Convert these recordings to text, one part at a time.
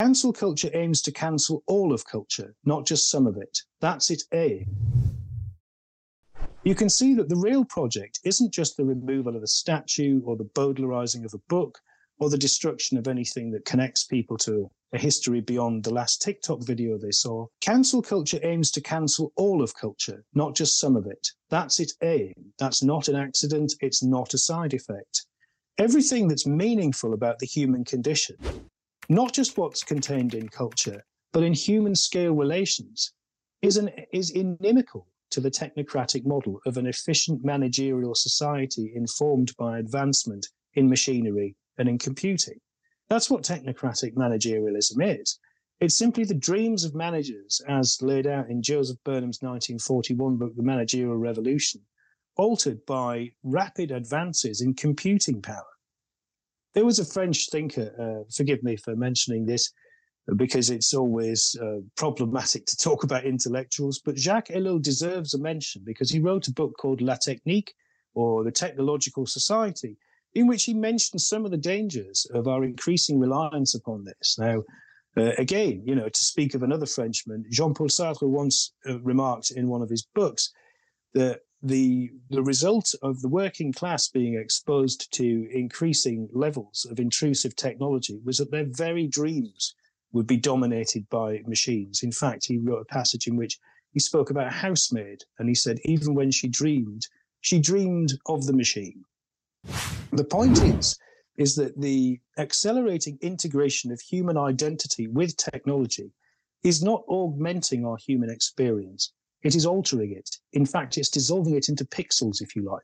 Cancel culture aims to cancel all of culture, not just some of it. That's its aim. You can see that the real project isn't just the removal of a statue or the Bowdlerizing of a book or the destruction of anything that connects people to a history beyond the last TikTok video they saw. Cancel culture aims to cancel all of culture, not just some of it. That's its aim. That's not an accident. It's not a side effect. Everything that's meaningful about the human condition not just what's contained in culture, but in human scale relations, is, an, is inimical to the technocratic model of an efficient managerial society informed by advancement in machinery and in computing. That's what technocratic managerialism is. It's simply the dreams of managers, as laid out in Joseph Burnham's 1941 book, The Managerial Revolution, altered by rapid advances in computing power. There was a French thinker, uh, forgive me for mentioning this, because it's always uh, problematic to talk about intellectuals, but Jacques Ellul deserves a mention because he wrote a book called La Technique, or The Technological Society, in which he mentioned some of the dangers of our increasing reliance upon this. Now, uh, again, you know, to speak of another Frenchman, Jean-Paul Sartre once uh, remarked in one of his books that the the result of the working class being exposed to increasing levels of intrusive technology was that their very dreams would be dominated by machines. In fact, he wrote a passage in which he spoke about a housemaid, and he said even when she dreamed, she dreamed of the machine. The point is, is that the accelerating integration of human identity with technology is not augmenting our human experience. It is altering it. In fact, it's dissolving it into pixels, if you like.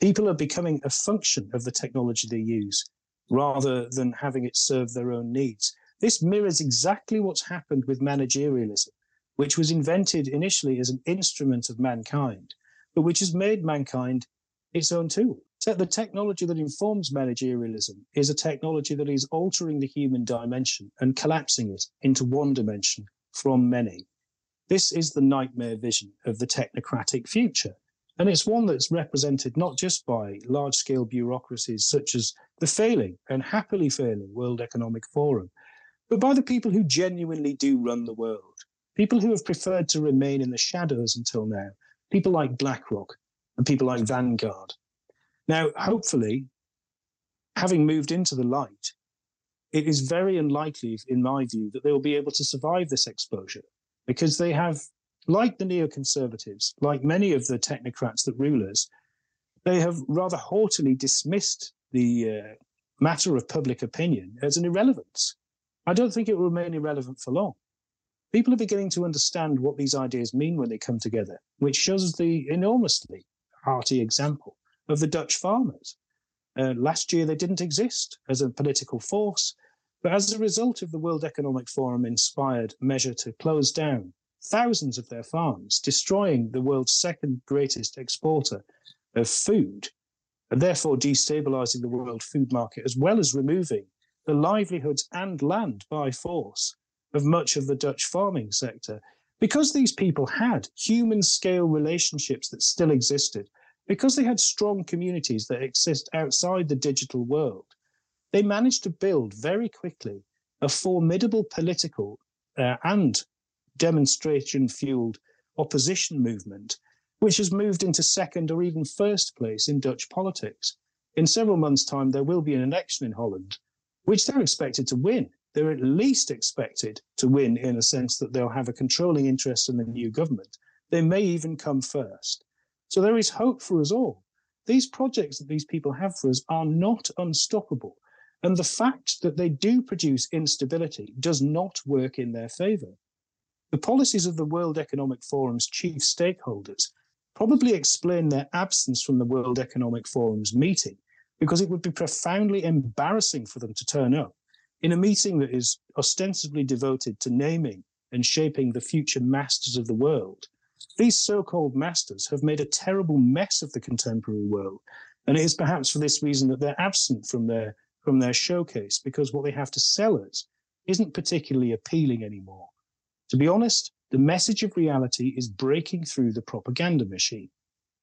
People are becoming a function of the technology they use rather than having it serve their own needs. This mirrors exactly what's happened with managerialism, which was invented initially as an instrument of mankind, but which has made mankind its own tool. So the technology that informs managerialism is a technology that is altering the human dimension and collapsing it into one dimension from many. This is the nightmare vision of the technocratic future. And it's one that's represented not just by large scale bureaucracies such as the failing and happily failing World Economic Forum, but by the people who genuinely do run the world, people who have preferred to remain in the shadows until now, people like BlackRock and people like Vanguard. Now, hopefully, having moved into the light, it is very unlikely, in my view, that they will be able to survive this exposure because they have, like the neoconservatives, like many of the technocrats that rule us, they have rather haughtily dismissed the uh, matter of public opinion as an irrelevance. I don't think it will remain irrelevant for long. People are beginning to understand what these ideas mean when they come together, which shows the enormously hearty example of the Dutch farmers. Uh, last year, they didn't exist as a political force. But as a result of the World Economic Forum inspired measure to close down thousands of their farms, destroying the world's second greatest exporter of food, and therefore destabilizing the world food market, as well as removing the livelihoods and land by force of much of the Dutch farming sector. Because these people had human scale relationships that still existed, because they had strong communities that exist outside the digital world, they managed to build very quickly a formidable political uh, and demonstration fueled opposition movement, which has moved into second or even first place in Dutch politics. In several months' time, there will be an election in Holland, which they're expected to win. They're at least expected to win in a sense that they'll have a controlling interest in the new government. They may even come first. So there is hope for us all. These projects that these people have for us are not unstoppable. And the fact that they do produce instability does not work in their favor. The policies of the World Economic Forum's chief stakeholders probably explain their absence from the World Economic Forum's meeting because it would be profoundly embarrassing for them to turn up in a meeting that is ostensibly devoted to naming and shaping the future masters of the world. These so called masters have made a terrible mess of the contemporary world, and it is perhaps for this reason that they're absent from their from their showcase because what they have to sell us isn't particularly appealing anymore. To be honest, the message of reality is breaking through the propaganda machine.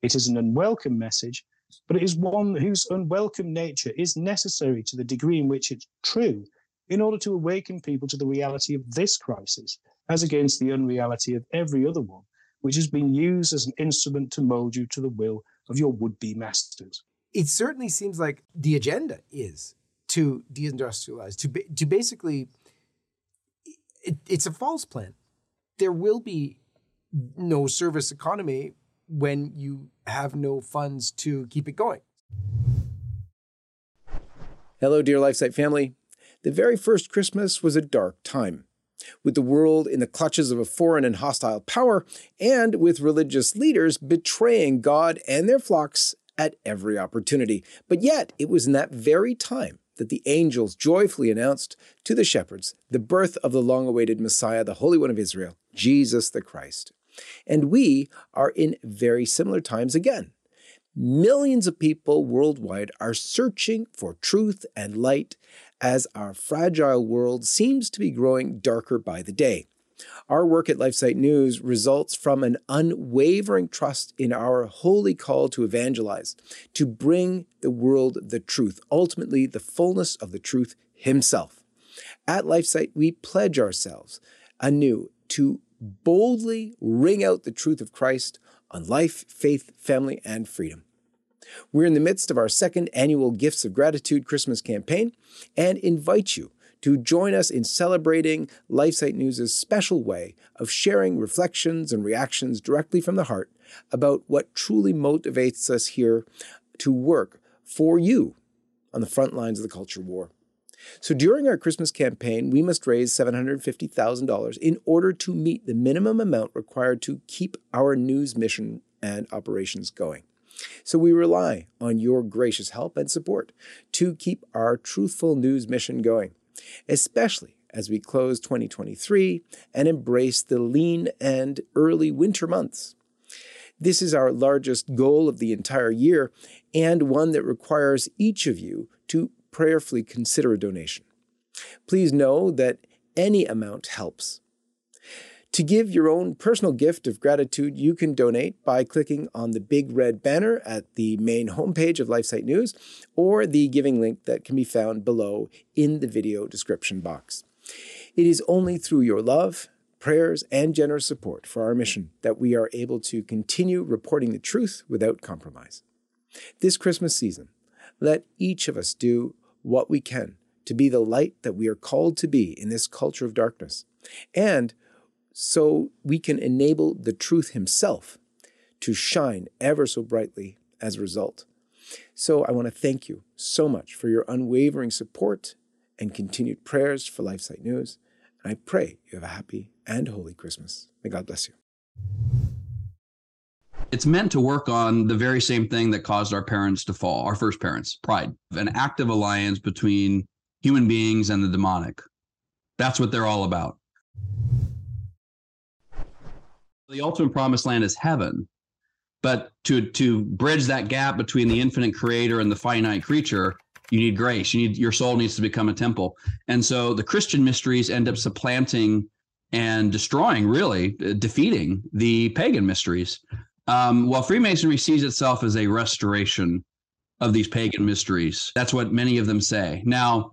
It is an unwelcome message, but it is one whose unwelcome nature is necessary to the degree in which it's true, in order to awaken people to the reality of this crisis, as against the unreality of every other one, which has been used as an instrument to mold you to the will of your would be masters. It certainly seems like the agenda is to deindustrialize, to, to basically, it, it's a false plan. There will be no service economy when you have no funds to keep it going. Hello, dear LifeSite family. The very first Christmas was a dark time. With the world in the clutches of a foreign and hostile power, and with religious leaders betraying God and their flocks at every opportunity. But yet, it was in that very time that the angels joyfully announced to the shepherds the birth of the long awaited Messiah, the Holy One of Israel, Jesus the Christ. And we are in very similar times again. Millions of people worldwide are searching for truth and light as our fragile world seems to be growing darker by the day. Our work at LifeSite News results from an unwavering trust in our holy call to evangelize, to bring the world the truth, ultimately, the fullness of the truth Himself. At LifeSite, we pledge ourselves anew to boldly ring out the truth of Christ on life, faith, family, and freedom. We're in the midst of our second annual Gifts of Gratitude Christmas campaign and invite you to join us in celebrating LifeSite News' special way of sharing reflections and reactions directly from the heart about what truly motivates us here to work for you on the front lines of the culture war. So during our Christmas campaign, we must raise $750,000 in order to meet the minimum amount required to keep our news mission and operations going. So we rely on your gracious help and support to keep our truthful news mission going, especially as we close 2023 and embrace the lean and early winter months. This is our largest goal of the entire year and one that requires each of you to prayerfully consider a donation. Please know that any amount helps. To give your own personal gift of gratitude, you can donate by clicking on the big red banner at the main homepage of LifeSite News or the giving link that can be found below in the video description box. It is only through your love, prayers, and generous support for our mission that we are able to continue reporting the truth without compromise. This Christmas season, let each of us do what we can to be the light that we are called to be in this culture of darkness, and so we can enable the truth Himself to shine ever so brightly as a result. So I want to thank you so much for your unwavering support and continued prayers for LifeSite News. And I pray you have a happy and holy Christmas. May God bless you. It's meant to work on the very same thing that caused our parents to fall, our first parents, pride, an active alliance between human beings and the demonic. That's what they're all about. The ultimate promised land is heaven. But to to bridge that gap between the infinite creator and the finite creature, you need grace. You need your soul needs to become a temple. And so the Christian mysteries end up supplanting and destroying, really defeating the pagan mysteries. Um, while Freemasonry sees itself as a restoration of these pagan mysteries, that's what many of them say. Now,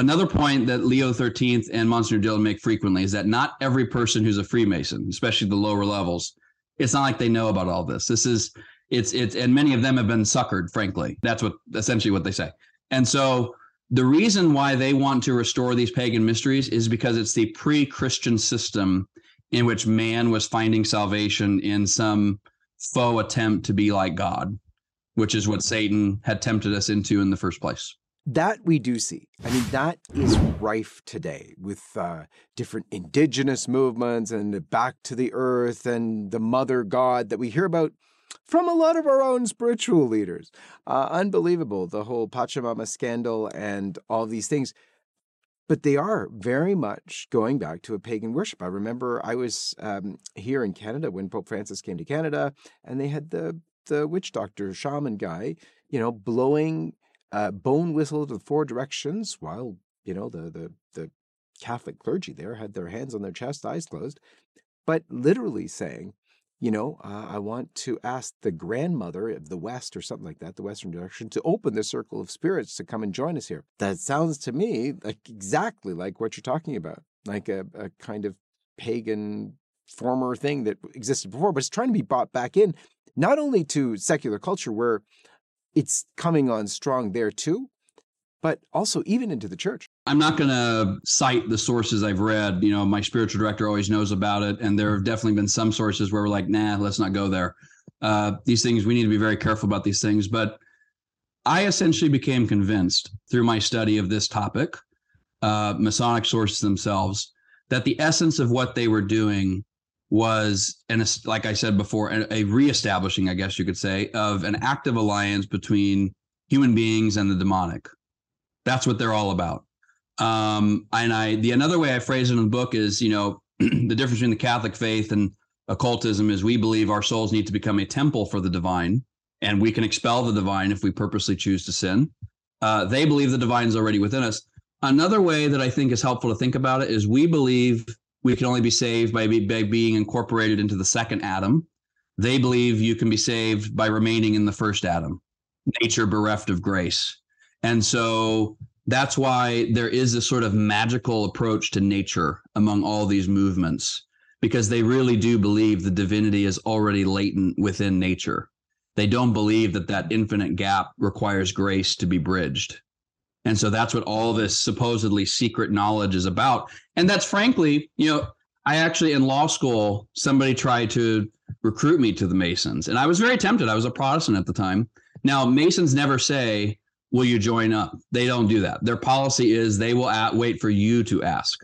another point that Leo 13th and Monsignor Dillon make frequently is that not every person who's a Freemason, especially the lower levels, it's not like they know about all this. This is it's it's and many of them have been suckered, frankly. That's what essentially what they say. And so the reason why they want to restore these pagan mysteries is because it's the pre-Christian system in which man was finding salvation in some faux attempt to be like God, which is what Satan had tempted us into in the first place. That we do see. I mean, that is rife today with uh, different indigenous movements and back to the earth and the mother god that we hear about from a lot of our own spiritual leaders. Uh, unbelievable, the whole Pachamama scandal and all these things. But they are very much going back to a pagan worship. I remember I was um, here in Canada when Pope Francis came to Canada, and they had the the witch doctor shaman guy, you know, blowing uh, bone whistle to the four directions while you know the the the Catholic clergy there had their hands on their chest, eyes closed, but literally saying you know, uh, I want to ask the grandmother of the West or something like that, the Western direction, to open the circle of spirits to come and join us here. That sounds to me like exactly like what you're talking about, like a, a kind of pagan former thing that existed before, but it's trying to be brought back in, not only to secular culture where it's coming on strong there too, but also even into the church. I'm not going to cite the sources I've read. You know, my spiritual director always knows about it. And there have definitely been some sources where we're like, nah, let's not go there. Uh, these things, we need to be very careful about these things. But I essentially became convinced through my study of this topic, uh, Masonic sources themselves, that the essence of what they were doing was, and like I said before, a, reestablishing, I guess you could say, of an active alliance between human beings and the demonic. That's what they're all about. Um, and I, the another way I phrase it in the book is, you know, the difference between the Catholic faith and occultism is we believe our souls need to become a temple for the divine, and we can expel the divine if we purposely choose to sin. Uh, they believe the divine is already within us. Another way that I think is helpful to think about it is we believe we can only be saved by, be, by being incorporated into the second Adam. They believe you can be saved by remaining in the first Adam, nature bereft of grace. And so that's why there is this sort of magical approach to nature among all these movements, because they really do believe the divinity is already latent within nature. They don't believe that that infinite gap requires grace to be bridged. And so that's what all this supposedly secret knowledge is about. And that's frankly, you know, I actually in law school, somebody tried to recruit me to the Masons, and I was very tempted. I was a Protestant at the time. Now, Masons never say, Will you join up? They don't do that. Their policy is they will at, wait for you to ask.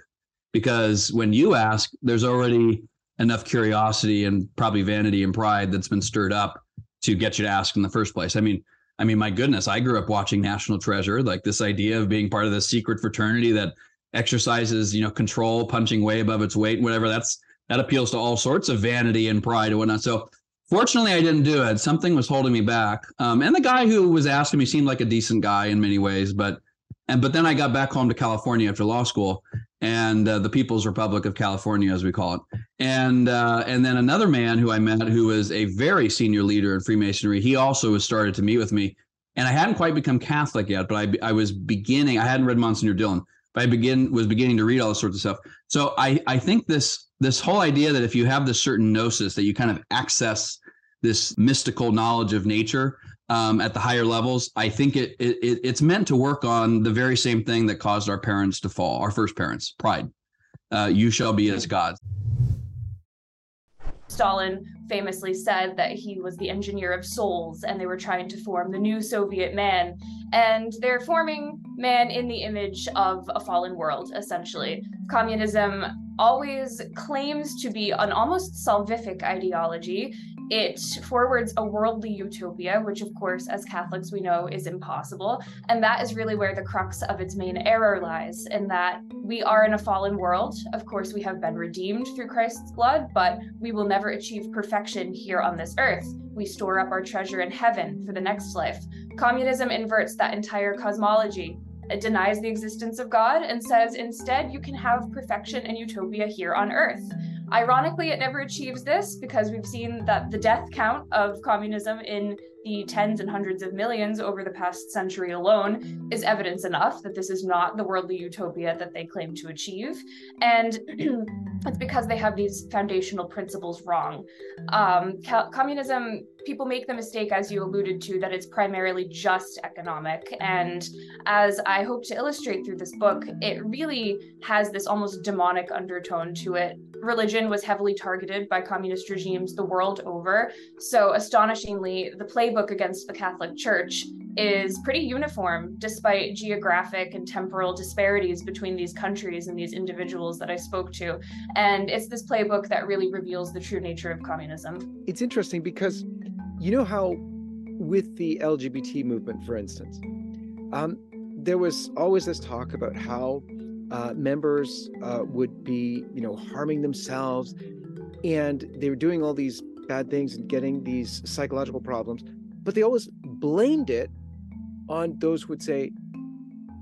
Because when you ask, there's already enough curiosity and probably vanity and pride that's been stirred up to get you to ask in the first place. I mean, I mean, my goodness, I grew up watching National Treasure, like this idea of being part of this secret fraternity that exercises, you know, control, punching way above its weight, whatever. That's that appeals to all sorts of vanity and pride and whatnot. So fortunately, I didn't do it. Something was holding me back. Um, and the guy who was asking me seemed like a decent guy in many ways, but and but then I got back home to California after law school, and uh, the People's Republic of California, as we call it. And uh, and then another man who I met, who was a very senior leader in Freemasonry, he also was started to meet with me. And I hadn't quite become Catholic yet, but I I was beginning. I hadn't read Monsignor Dillon, but I begin was beginning to read all sorts of stuff. So I I think this this whole idea that if you have this certain gnosis, that you kind of access this mystical knowledge of nature um, at the higher levels, I think it, it it's meant to work on the very same thing that caused our parents to fall, our first parents, pride. Uh, you shall be as gods. Stalin famously said that he was the engineer of souls and they were trying to form the new Soviet man. And they're forming man in the image of a fallen world, essentially. Communism always claims to be an almost salvific ideology it forwards a worldly utopia, which, of course, as Catholics, we know is impossible. And that is really where the crux of its main error lies in that we are in a fallen world. Of course, we have been redeemed through Christ's blood, but we will never achieve perfection here on this earth. We store up our treasure in heaven for the next life. Communism inverts that entire cosmology. It denies the existence of God and says instead you can have perfection and utopia here on earth. Ironically, it never achieves this because we've seen that the death count of communism in the tens and hundreds of millions over the past century alone is evidence enough that this is not the worldly utopia that they claim to achieve. And it's because they have these foundational principles wrong. Um, communism, people make the mistake, as you alluded to, that it's primarily just economic. And as I hope to illustrate through this book, it really has this almost demonic undertone to it. Religion was heavily targeted by communist regimes the world over. So, astonishingly, the playbook against the Catholic Church is pretty uniform despite geographic and temporal disparities between these countries and these individuals that I spoke to. And it's this playbook that really reveals the true nature of communism. It's interesting because you know how, with the LGBT movement, for instance, um, there was always this talk about how uh, members uh, would be, you know, harming themselves, and they were doing all these bad things and getting these psychological problems, but they always blamed it on those who would say,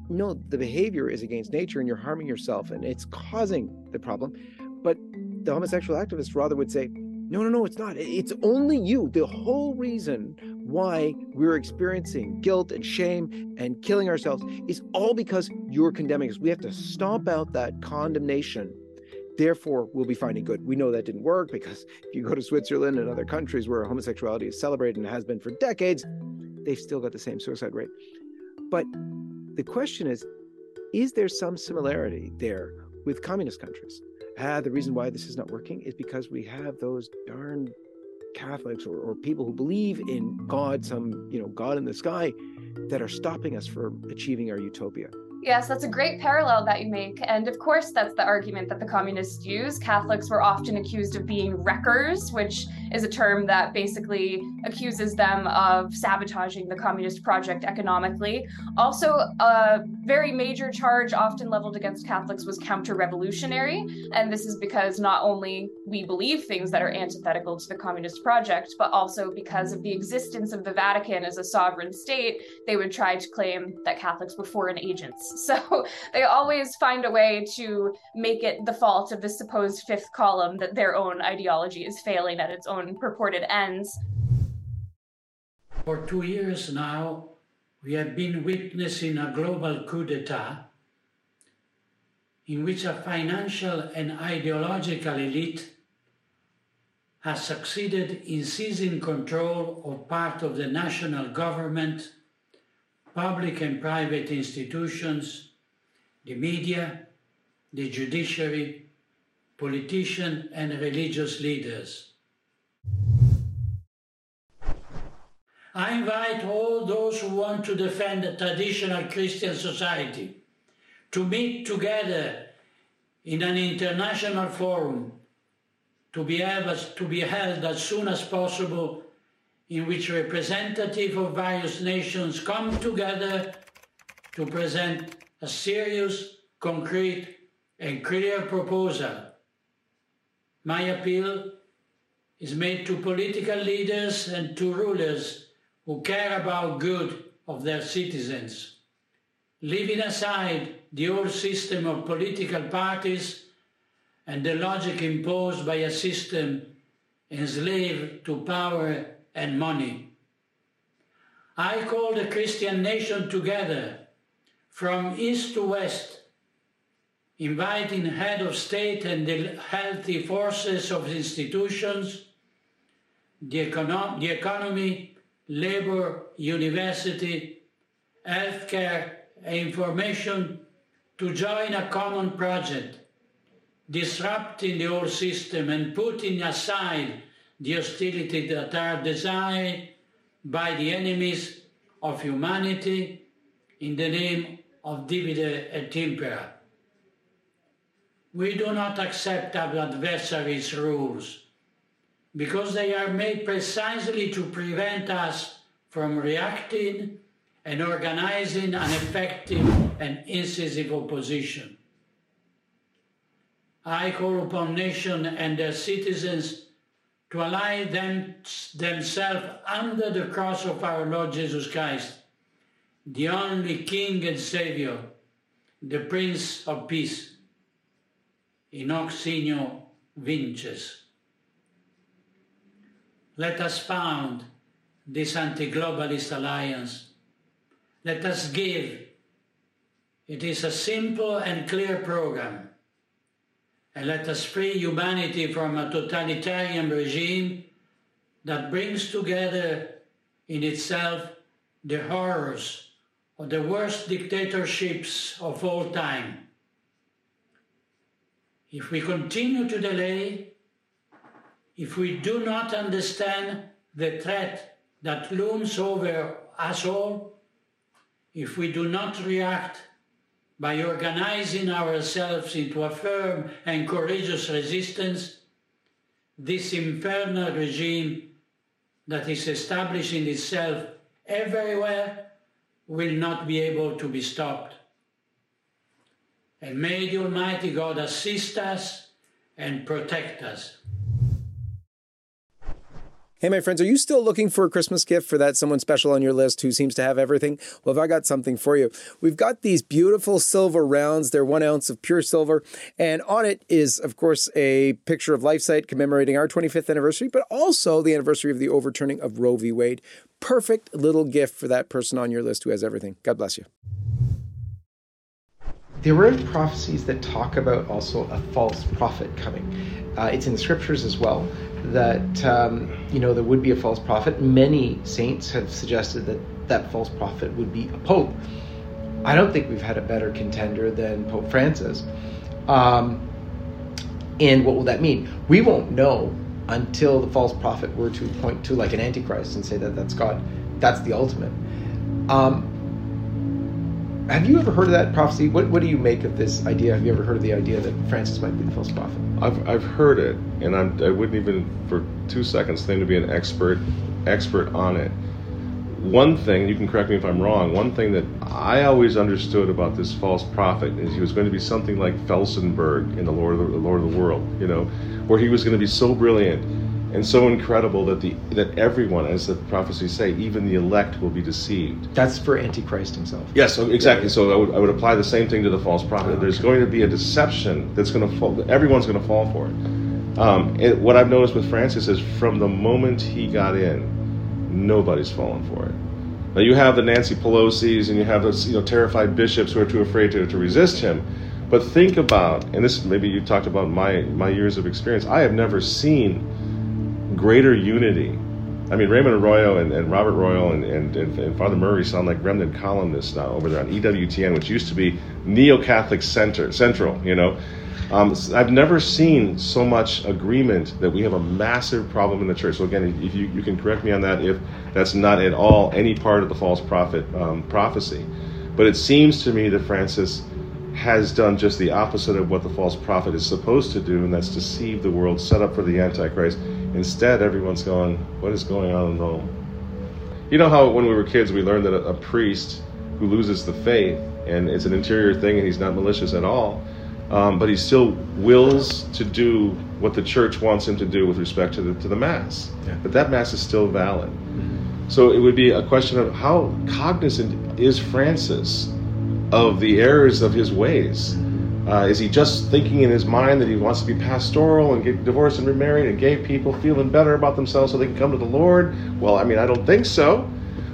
no, the behavior is against nature and you're harming yourself and it's causing the problem. But the homosexual activists rather would say, No, no, no, it's not. It's only you. The whole reason why we're experiencing guilt and shame and killing ourselves is all because you're condemning us. We have to stomp out that condemnation. Therefore, we'll be finding good. We know that didn't work because if you go to Switzerland and other countries where homosexuality is celebrated and has been for decades, they've still got the same suicide rate. But the question is is there some similarity there with communist countries? ah, the reason why this is not working is because we have those darn Catholics or, or people who believe in God, some, you know, God in the sky, that are stopping us from achieving our utopia. Yes, that's a great parallel that you make. And of course, that's the argument that the communists use. Catholics were often accused of being wreckers, which is a term that basically accuses them of sabotaging the communist project economically. Also, a very major charge often leveled against Catholics was counter revolutionary. And this is because not only we believe things that are antithetical to the communist project, but also because of the existence of the Vatican as a sovereign state, they would try to claim that Catholics were foreign agents. So they always find a way to make it the fault of the supposed fifth column that their own ideology is failing at its own purported ends. For two years now, we have been witnessing a global coup d'etat in which a financial and ideological elite has succeeded in seizing control of part of the national government, public and private institutions, the media, the judiciary, politicians, and religious leaders. I invite all those who want to defend a traditional Christian society to meet together in an international forum to be, able, to be held as soon as possible in which representatives of various nations come together to present a serious, concrete, and clear proposal. My appeal is made to political leaders and to rulers who care about good of their citizens, leaving aside the old system of political parties and the logic imposed by a system enslaved to power and money. I call the Christian nation together from east to west, inviting head of state and the healthy forces of institutions, the, econo- the economy, labor, university, healthcare, information to join a common project, disrupting the old system and putting aside the hostility that are desired by the enemies of humanity in the name of divide et impera. We do not accept our adversaries' rules because they are made precisely to prevent us from reacting and organizing an effective and incisive opposition. I call upon nations and their citizens to ally them, themselves under the cross of our Lord Jesus Christ, the only King and Savior, the Prince of Peace. In hoc signo vinces. Let us found this anti-globalist alliance. Let us give. It is a simple and clear program. And let us free humanity from a totalitarian regime that brings together in itself the horrors of the worst dictatorships of all time. If we continue to delay, if we do not understand the threat that looms over us all, if we do not react by organizing ourselves into a firm and courageous resistance, this infernal regime that is establishing itself everywhere will not be able to be stopped. And may the Almighty God assist us and protect us. Hey, my friends, are you still looking for a Christmas gift for that someone special on your list who seems to have everything? Well, have I got something for you? We've got these beautiful silver rounds. They're one ounce of pure silver. And on it is, of course, a picture of LifeSite commemorating our 25th anniversary, but also the anniversary of the overturning of Roe v. Wade. Perfect little gift for that person on your list who has everything. God bless you. There were prophecies that talk about also a false prophet coming. Uh, it's in the scriptures as well that um, you know there would be a false prophet. Many saints have suggested that that false prophet would be a pope. I don't think we've had a better contender than Pope Francis. Um, and what will that mean? We won't know until the false prophet were to point to like an antichrist and say that that's God. That's the ultimate. Um, have you ever heard of that prophecy? What, what do you make of this idea? Have you ever heard of the idea that Francis might be the false prophet? I've, I've heard it, and I'm, I wouldn't even for two seconds claim to be an expert expert on it. One thing, you can correct me if I'm wrong, one thing that I always understood about this false prophet is he was going to be something like Felsenburgh in the Lord of the, the Lord of the World, you know, where he was going to be so brilliant and so incredible that the that everyone, as the prophecies say, even the elect will be deceived. That's for Antichrist himself. Yes, so exactly. So I would, I would apply the same thing to the false prophet. Oh, There's going to be a deception that's going to fall. Everyone's going to fall for it. Um, it. What I've noticed with Francis is from the moment he got in, nobody's fallen for it. Now you have the Nancy Pelosi's and you have those you know terrified bishops who are too afraid to, to resist him. But think about, and this maybe you talked about my my years of experience. I have never seen greater unity. I mean, Raymond Arroyo and, and Robert Royal and, and, and, Father Murray sound like remnant columnists now over there on EWTN, which used to be Neo-Catholic Center, Central, you know. Um, I've never seen so much agreement that we have a massive problem in the church. So again, if you, you can correct me on that if that's not at all any part of the false prophet um, prophecy. But it seems to me that Francis has done just the opposite of what the false prophet is supposed to do, and that's deceive the world, set up for the Antichrist. Instead, everyone's going, What is going on in Rome? You know how when we were kids, we learned that a, a priest who loses the faith, and it's an interior thing, and he's not malicious at all, um, but he still wills to do what the church wants him to do with respect to the, to the Mass. Yeah. But that Mass is still valid. Mm-hmm. So it would be a question of how cognizant is Francis of the errors of his ways? Uh, is he just thinking in his mind that he wants to be pastoral and get divorced and remarried and gay people feeling better about themselves so they can come to the Lord? Well, I mean, I don't think so,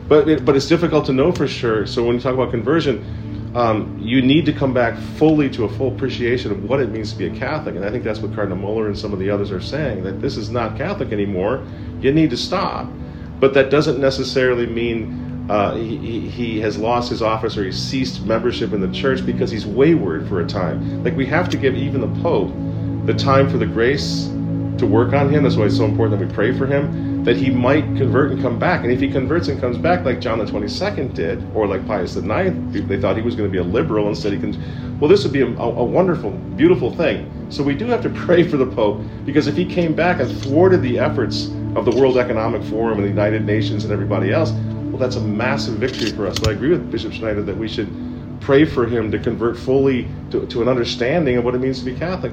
but it, but it's difficult to know for sure. So when you talk about conversion, um, you need to come back fully to a full appreciation of what it means to be a Catholic, and I think that's what Cardinal Muller and some of the others are saying that this is not Catholic anymore. You need to stop, but that doesn't necessarily mean uh, he, he has lost his office or he's ceased membership in the church because he's wayward for a time. Like we have to give even the Pope the time for the grace to work on him. That's why it's so important that we pray for him, that he might convert and come back. And if he converts and comes back like John the 22nd did, or like Pius IX, they thought he was going to be a liberal, instead he can, well, this would be a, a wonderful, beautiful thing. So we do have to pray for the Pope, because if he came back and thwarted the efforts of the World Economic Forum and the United Nations and everybody else, that's a massive victory for us. But I agree with Bishop Schneider that we should pray for him to convert fully to, to an understanding of what it means to be Catholic.